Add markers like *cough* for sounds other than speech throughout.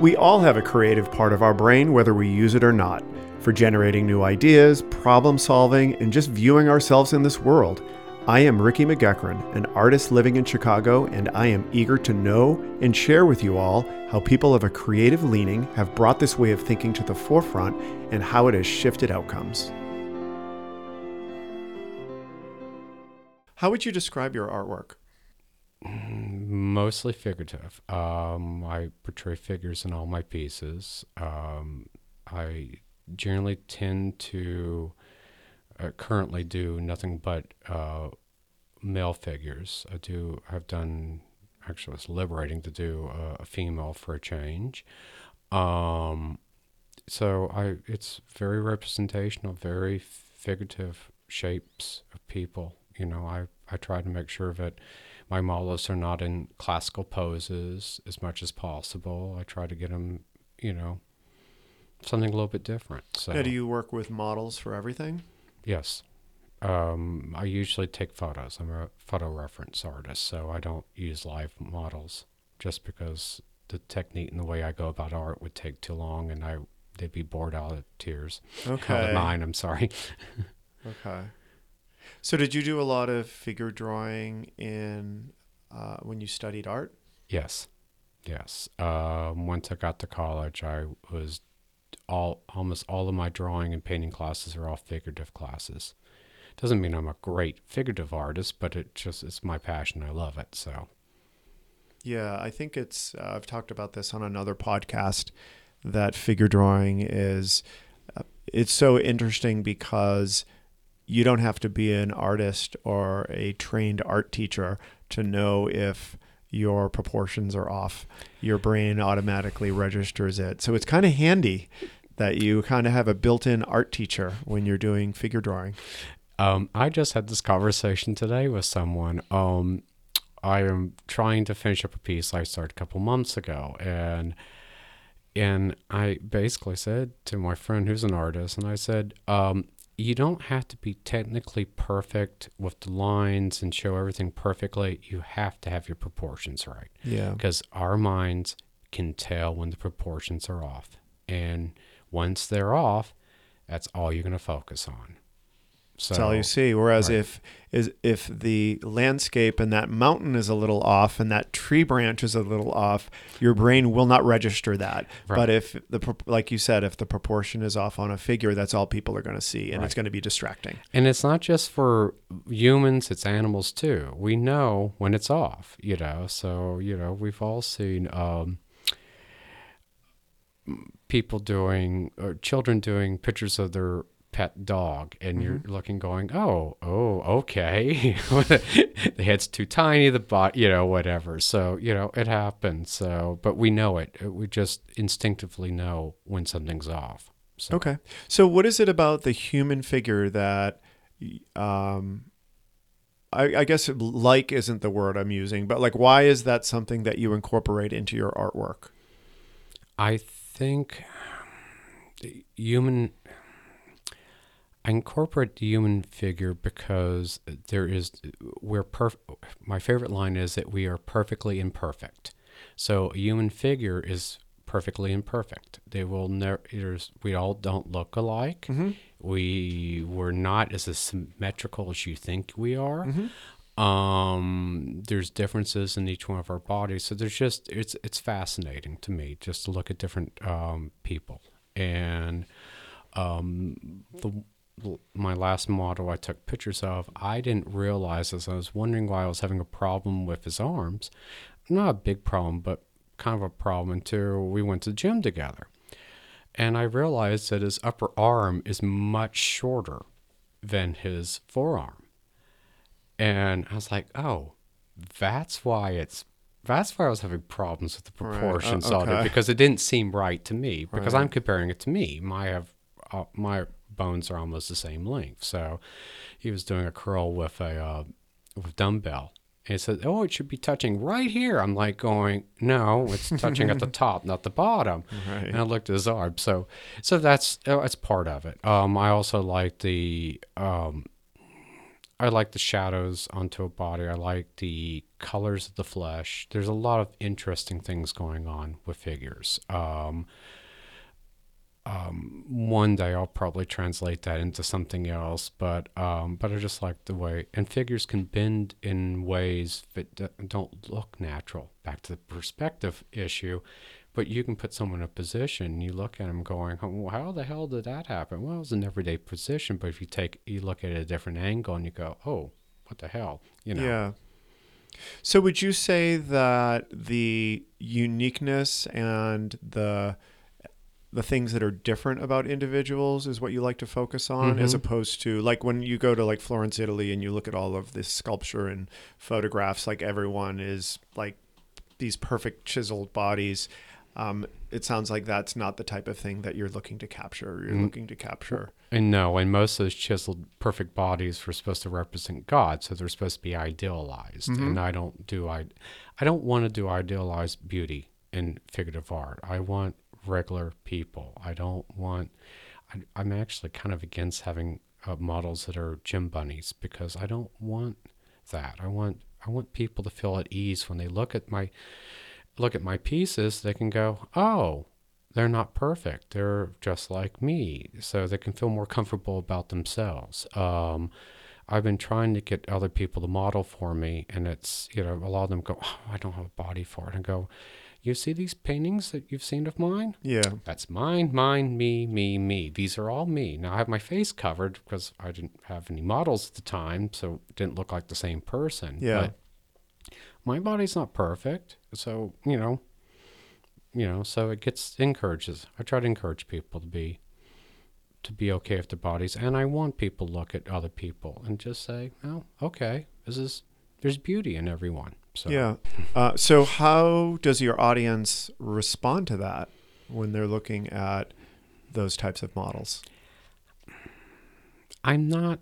We all have a creative part of our brain, whether we use it or not, for generating new ideas, problem solving, and just viewing ourselves in this world. I am Ricky McGuckran, an artist living in Chicago, and I am eager to know and share with you all how people of a creative leaning have brought this way of thinking to the forefront and how it has shifted outcomes. How would you describe your artwork? Mostly figurative. Um, I portray figures in all my pieces. Um, I generally tend to uh, currently do nothing but uh, male figures. I do. I've done. Actually, it's liberating to do a, a female for a change. Um, so I, it's very representational, very figurative shapes of people. You know, I I try to make sure that my models are not in classical poses as much as possible. I try to get them, you know, something a little bit different. So, Now, do you work with models for everything? yes, um, I usually take photos. I'm a photo reference artist, so I don't use live models just because the technique and the way I go about art would take too long, and I they'd be bored out of tears. *laughs* Out Okay. of mine, I'm sorry. *laughs* Okay. So, did you do a lot of figure drawing in uh, when you studied art? Yes, yes. Um, once I got to college, I was all almost all of my drawing and painting classes are all figurative classes. Doesn't mean I'm a great figurative artist, but it just it's my passion. I love it. So Yeah, I think it's. Uh, I've talked about this on another podcast. That figure drawing is, uh, it's so interesting because you don't have to be an artist or a trained art teacher to know if your proportions are off. Your brain automatically registers it. So it's kind of handy that you kind of have a built-in art teacher when you're doing figure drawing. um, I just had this conversation today with someone. Um, I am trying to finish up a piece I started a couple months ago, and and I basically said to my friend who's an artist, and I said, um, you don't have to be technically perfect with the lines and show everything perfectly. You have to have your proportions right Yeah. because our minds can tell when the proportions are off, and once they're off, that's all you're going to focus on. So That's all you see. Whereas right. if is if the landscape and that mountain is a little off and that tree branch is a little off, your brain will not register that. Right. But if the like you said, if the proportion is off on a figure, that's all people are going to see, and it's going to be distracting. And it's not just for humans, it's animals too. We know when it's off, you know. So, you know, we've all seen um, people doing, or children doing pictures of their pet dog, and you're mm-hmm. looking, going, oh, oh, okay. *laughs* the head's too tiny, the bot, you know, whatever. So, you know, it happens. So, but we know it. Uh, we just instinctively know when something's off. So, Okay. So what is it about the human figure that, um, I, I guess like isn't the word I'm using, but like, why is that something that you incorporate into your artwork? I think um, human. I incorporate the human figure because there is we're perf- My favorite line is that we are perfectly imperfect. So a human figure is perfectly imperfect. They will never. We all don't look alike. Mm-hmm. We we're not as symmetrical as you think we are. Mm-hmm. Um, there's differences in each one of our bodies, so there's just it's it's fascinating to me just to look at different um, people. And um, the my last model I took pictures of, I didn't realize as I was wondering why I was having a problem with his arms. Not a big problem, but kind of a problem until we went to the gym together. And I realized that his upper arm is much shorter than his forearm. And I was like, oh, that's why it's that's why I was having problems with the Right, uh, proportions on okay. it because it didn't seem right to me because Right. I'm comparing it to me. My have uh, my bones are almost the same length. So he was doing a curl with a uh, with dumbbell. And he said, "Oh, it should be touching right here." I'm like going, "No, it's touching at the *laughs* top, not the bottom." Right. And I looked at his arm. So, so that's uh, that's part of it. Um, I also like the um, I like the shadows onto a body. I like the colors of the flesh. There's a lot of interesting things going on with figures. Um, um, one day I'll probably translate that into something else, but um, but I just like the way and figures can bend in ways that don't look natural. Back to the perspective issue, but you can put someone in a position. You look at them going, well, "How the hell did that happen?" Well, it's an everyday position, but if you take you look at it a different angle and you go, "Oh, what the hell?" You know. Yeah. So would you say that the uniqueness and the the things that are different about individuals is what you like to focus on as Mhm. opposed to like when you go to like Florence, Italy and you look at all of this sculpture and photographs like everyone is like these perfect chiseled bodies. Um, it sounds like that's not the type of thing that you're looking to capture. You're Mm. looking to capture. And no, and most of those chiseled perfect bodies were supposed to represent God, so they're supposed to be idealized. Mhm. And I don't do I, I don't want to do idealized beauty in figurative art. I want regular people. I don't want. I, I'm actually kind of against having uh, models that are gym bunnies because I don't want that. I want I want people to feel at ease when they look at my look at my pieces. They can go, oh, they're not perfect. They're just like me, so they can feel more comfortable about themselves. Um, I've been trying to get other people to model for me, and it's you know a lot of them go, oh, I don't have a body for it, and I go, you see these paintings that you've seen of mine? Yeah. That's mine, mine, me, me, me. These are all me. Now I have my face covered because I didn't have any models at the time, so it didn't look like the same person. Yeah. But my body's not perfect, so you know, you know, so it gets encourages. I try to encourage people to be to be okay with their bodies, and I want people to look at other people and just say, "Oh, okay, this is there's beauty in everyone." So Yeah. Uh, so how does your audience respond to that when they're looking at those types of models? I'm not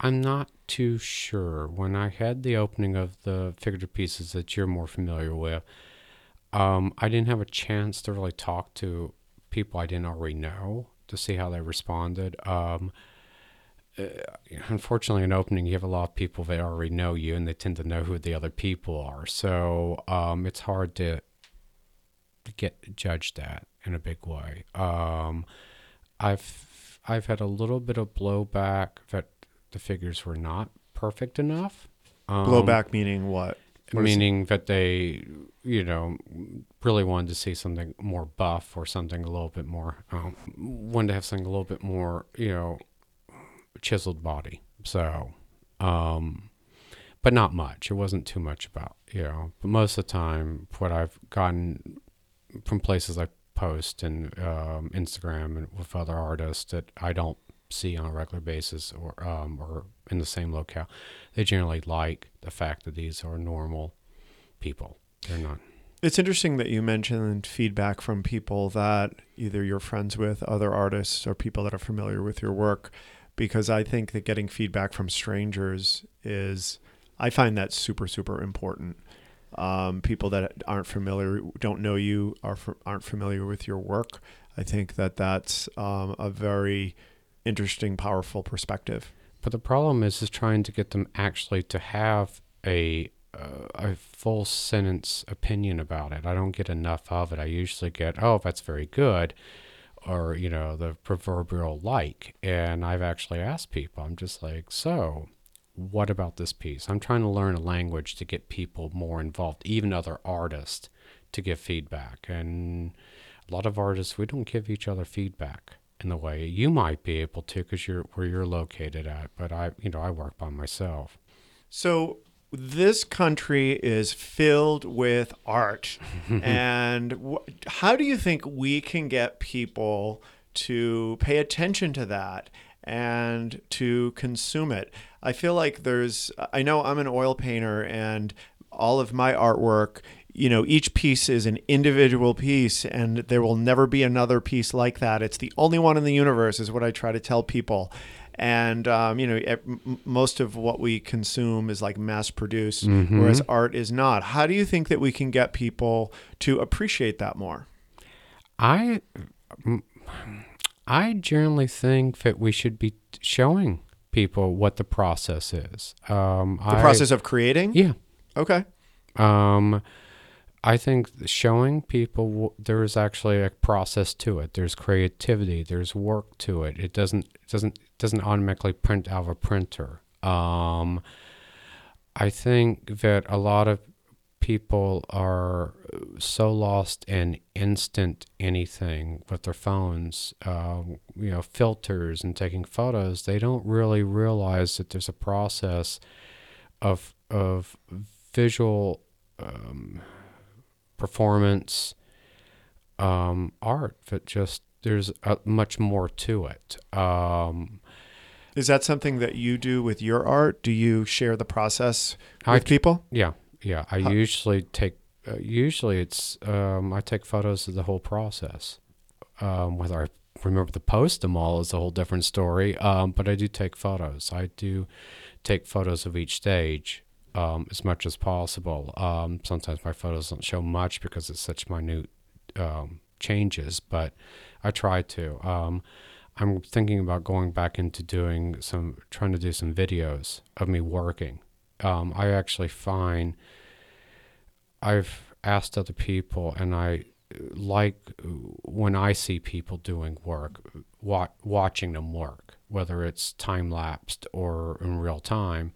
I'm not too sure. When I had the opening of the figurative pieces that you're more familiar with, um, I didn't have a chance to really talk to people I didn't already know to see how they responded. Um, unfortunately, in opening, you have a lot of people that already know you, and they tend to know who the other people are. So um, it's hard to get judged at in a big way. Um, I've I've had a little bit of blowback that the figures were not perfect enough. Um, Blowback meaning what? Is- meaning that they, you know, really wanted to see something more buff or something a little bit more, um, wanted to have something a little bit more, you know, chiseled body. So, um, but not much. It wasn't too much about, you know, but most of the time, what I've gotten from places I post and um, Instagram and with other artists that I don't see on a regular basis or um, or in the same locale, they generally like the fact that these are normal people. They're not. It's interesting that you mentioned feedback from people that either you're friends with, other artists, or people that are familiar with your work, because I think that getting feedback from strangers is, I find that super, super important. Um, people that aren't familiar, don't know you, are aren't familiar with your work. I think that that's um, a very interesting, powerful perspective. But the problem is, is trying to get them actually to have a uh, a full sentence opinion about it. I don't get enough of it. I usually get, oh, that's very good, or you know, the proverbial like. And I've actually asked people. I'm just like, so, what about this piece? I'm trying to learn a language to get people more involved, even other artists, to give feedback. And a lot of artists, we don't give each other feedback in the way you might be able to because you're where you're located at. But I, you know, I work by myself. So this country is filled with art, *laughs* and wh- how do you think we can get people to pay attention to that and to consume it? I feel like there's. I know I'm an oil painter, and all of my artwork. You know, each piece is an individual piece, and there will never be another piece like that. It's the only one in the universe, is what I try to tell people and um, you know most of what we consume is like mass produced Mhm. whereas art is not how do you think that we can get people to appreciate that more I, I generally think that we should be showing people what the process is. Um, The process of creating? Yeah. Okay. Um, I think showing people w- there's actually a process to it. There's creativity. There's work to it. It doesn't it doesn't doesn't automatically print out of a printer. Um, I think that a lot of people are so lost in instant anything with their phones, um, you know, filters and taking photos. They don't really realize that there's a process of of visual um, performance um, art that just there's a, much more to it. Um, Is that something that you do with your art? Do you share the process I- with people? yeah, yeah. I How- usually take. Uh, usually, it's um, I take photos of the whole process. Um, whether I remember to post them all is a whole different story. Um, but I do take photos. I do take photos of each stage um, as much as possible. Um, sometimes my photos don't show much because it's such minute um, changes, but I try to. I'm thinking about going back into doing some, trying to do some videos of me working. Um, I actually find I've asked other people, and I like when I see people doing work, wa- watching them work, whether it's time lapsed or in real time.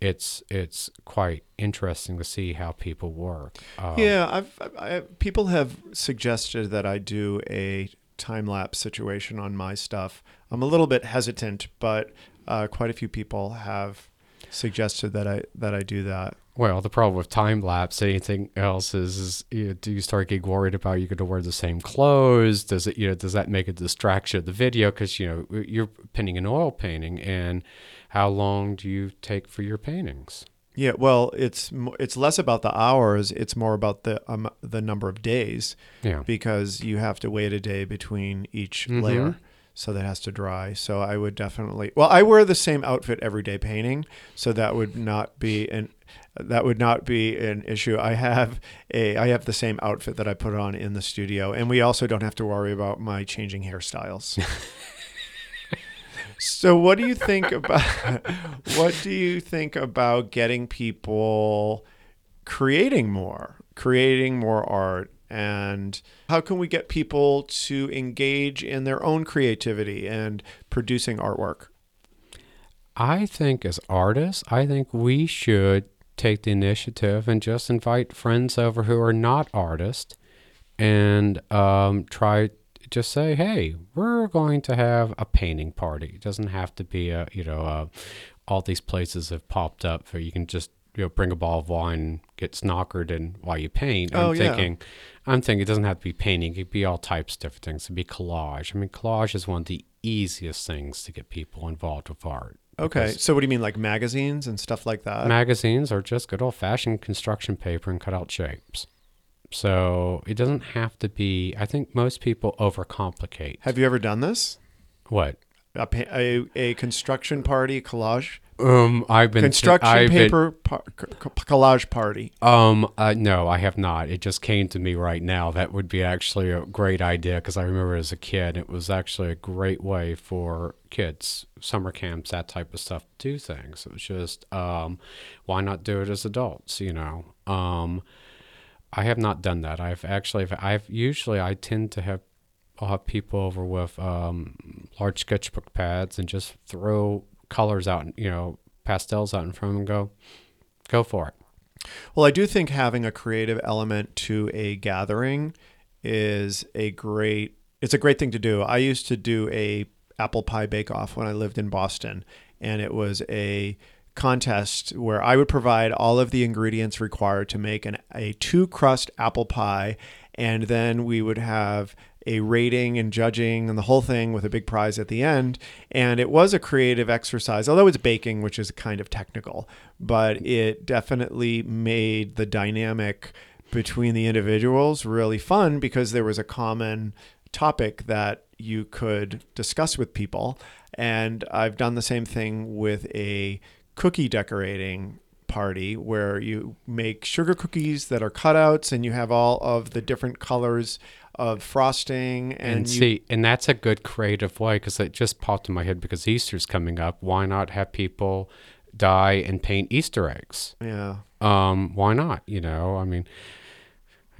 It's it's quite interesting to see how people work. Um, Yeah, I've I, people have suggested that I do a time lapse situation on my stuff. I'm a little bit hesitant, but uh, quite a few people have suggested that I that I do that. Well, the problem with time lapse, anything else is, is you know, do you start getting worried about you going to wear the same clothes? Does it, you know, does that make a distraction of the video? Because you know you're painting an oil painting, and how long do you take for your paintings? Yeah, well, it's it's less about the hours; it's more about the um, the number of days Yeah, because you have to wait a day between each Mhm. layer, so that has to dry. So I would definitely. Well, I wear the same outfit every day painting, so that would not be an that would not be an issue. I have a I have the same outfit that I put on in the studio, and we also don't have to worry about my changing hairstyles. *laughs* so what do you think about *laughs* what do you think about getting people creating more, creating more art and how can we get people to engage in their own creativity and producing artwork? I think as artists, I think we should take the initiative and just invite friends over who are not artists, and um, try just say, hey, we're going to have a painting party. It doesn't have to be a you know uh, all these places have popped up where you can just you know bring a ball of wine, get snockered, and while you paint. Oh, I'm yeah. thinking, I'm thinking it doesn't have to be painting. It could be all types of different things. It could be collage. I mean, collage is one of the easiest things to get people involved with art. Okay. So what do you mean like magazines and stuff like that? magazines are just good old fashioned construction paper and cut out shapes. So it doesn't have to be. I think most people overcomplicate. have you ever done this? what? A, a, a construction party collage? Um, I've been construction I've been- paper par- c- c- collage party. Um, uh, no, I have not. It just came to me right now. That would be actually a great idea because I remember as a kid, it was actually a great way for kids, summer camps, that type of stuff, to do things. It was just, um, why not do it as adults, you know? Um, I have not done that. I've actually, I've usually, I tend to have, I'll have people over with um, large sketchbook pads and just throw colors out, you know, pastels out in front of them and go, go for it. Well, I do think having a creative element to a gathering is a great it's a great thing to do. I used to do a apple pie bake off when I lived in Boston and it was a contest where I would provide all of the ingredients required to make an, a two crust apple pie and then we would have a rating and judging and the whole thing with a big prize at the end. And it was a creative exercise, although it's baking, which is kind of technical, but it definitely made the dynamic between the individuals really fun because there was a common topic that you could discuss with people. And I've done the same thing with a cookie decorating party where you make sugar cookies that are cutouts and you have all of the different colors of frosting and, And, you, see, and that's a good creative way because it just popped in my head because Easter's coming up. Why not have people dye and paint Easter eggs? yeah Um, why not? You know, I mean,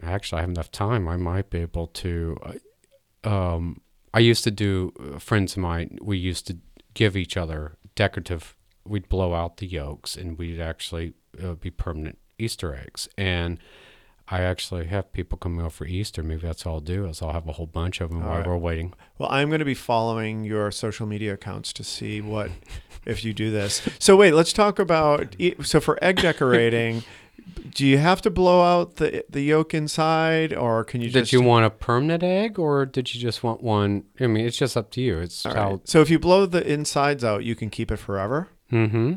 actually, I have enough time. I might be able to. uh, Um, I used to do. uh, Friends of mine, we used to give each other decorative. We'd blow out the yolks, and we'd actually uh, be permanent Easter eggs. And I actually have people coming over for Easter. Maybe that's all I'll do. Is I'll have a whole bunch of them All while right. we're waiting. well i'm going to be following your social media accounts to see what *laughs* if you do this so wait let's talk about so for egg decorating *laughs* do you have to blow out the the yolk inside or can you Did just you want a permanent egg, or did you just want one? I mean, it's just up to you. It's how. right. so if you blow the insides out you can keep it forever Mm-hmm.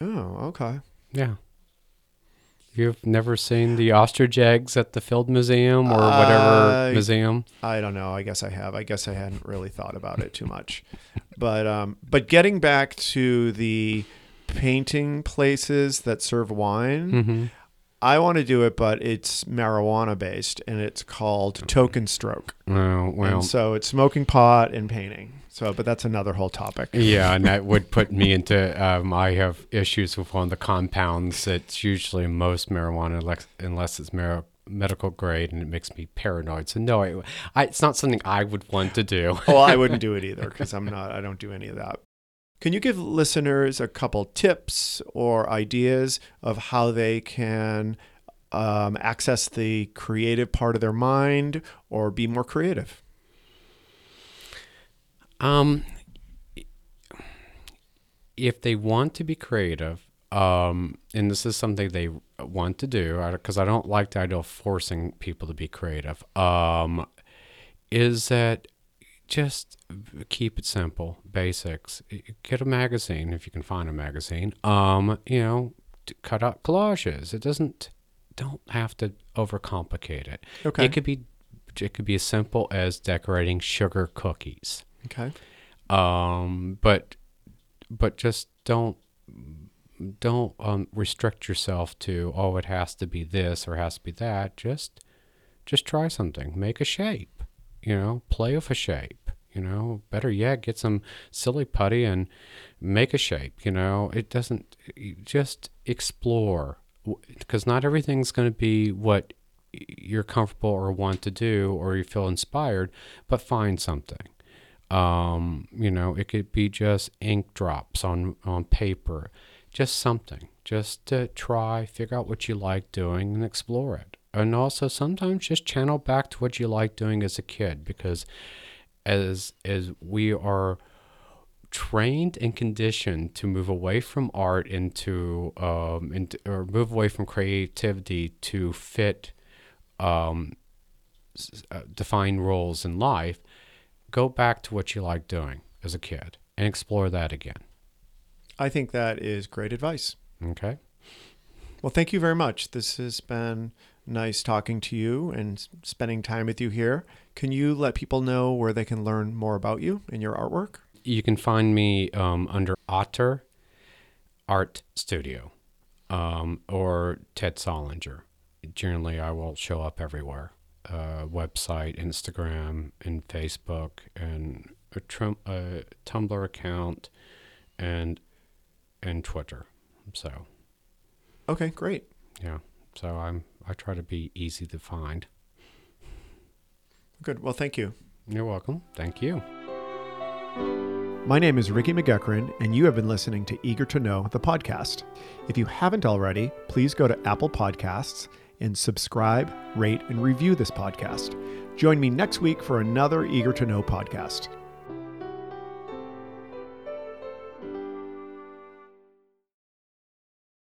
oh okay Yeah. You've never seen the ostrich eggs at the Field Museum or whatever I- museum? I don't know. I guess I have. I guess I hadn't really thought about it too much. but um, but getting back to the painting places that serve wine, Mm-hmm. I want to do it, but it's marijuana based and it's called Token Stroke. Oh, well, and so it's smoking pot and painting. So, but that's another whole topic. yeah, and that would put me into. Um, I have issues with one of the compounds. It's usually most marijuana, unless, unless it's mar- medical grade, and it makes me paranoid. So no, I, I, it's not something I would want to do. well, I wouldn't *laughs* do it either because I'm not. I don't do any of that. Can you give listeners a couple tips or ideas of how they can um, access the creative part of their mind or be more creative? Um, if they want to be creative, um, and this is something they want to do, because I don't like the idea of forcing people to be creative, um, is that just keep it simple, basics. Get a magazine if you can find a magazine. Um, you know, cut out collages. It doesn't. Don't have to overcomplicate it. Okay. It could be. It could be as simple as decorating sugar cookies Okay. um, but but just don't don't um, restrict yourself to oh it has to be this or has to be that. Just just try something. Make a shape you know play with a shape you know. Better yet get some silly putty and make a shape you know. It doesn't just explore because not everything's going to be what you're comfortable or want to do or you feel inspired but find something um, you know, it could be just ink drops on on paper, just something. Just to try, figure out what you like doing, and explore it. And also sometimes just channel back to what you like doing as a kid, because as as we are trained and conditioned to move away from art into um into, or move away from creativity to fit um s- uh, defined roles in life go back to what you like doing as a kid and explore that again. I think that is great advice. Okay. Well, thank you very much. This has been nice talking to you and spending time with you here. Can you let people know where they can learn more about you and your artwork? You can find me um, under Otter Art Studio um, or Ted Solinger. Generally, I will show up everywhere uh, website, Instagram, and Facebook, and a, trum- a Tumblr account, and and Twitter. So Okay, great. yeah, so I'm I try to be easy to find. Good. Well, thank you. You're welcome. Thank you. My name is Ricky McGuckran, and you have been listening to Eager to Know, the podcast. If you haven't already, please go to Apple Podcasts and subscribe, rate, and review this podcast. Join me next week for another Eager to Know podcast.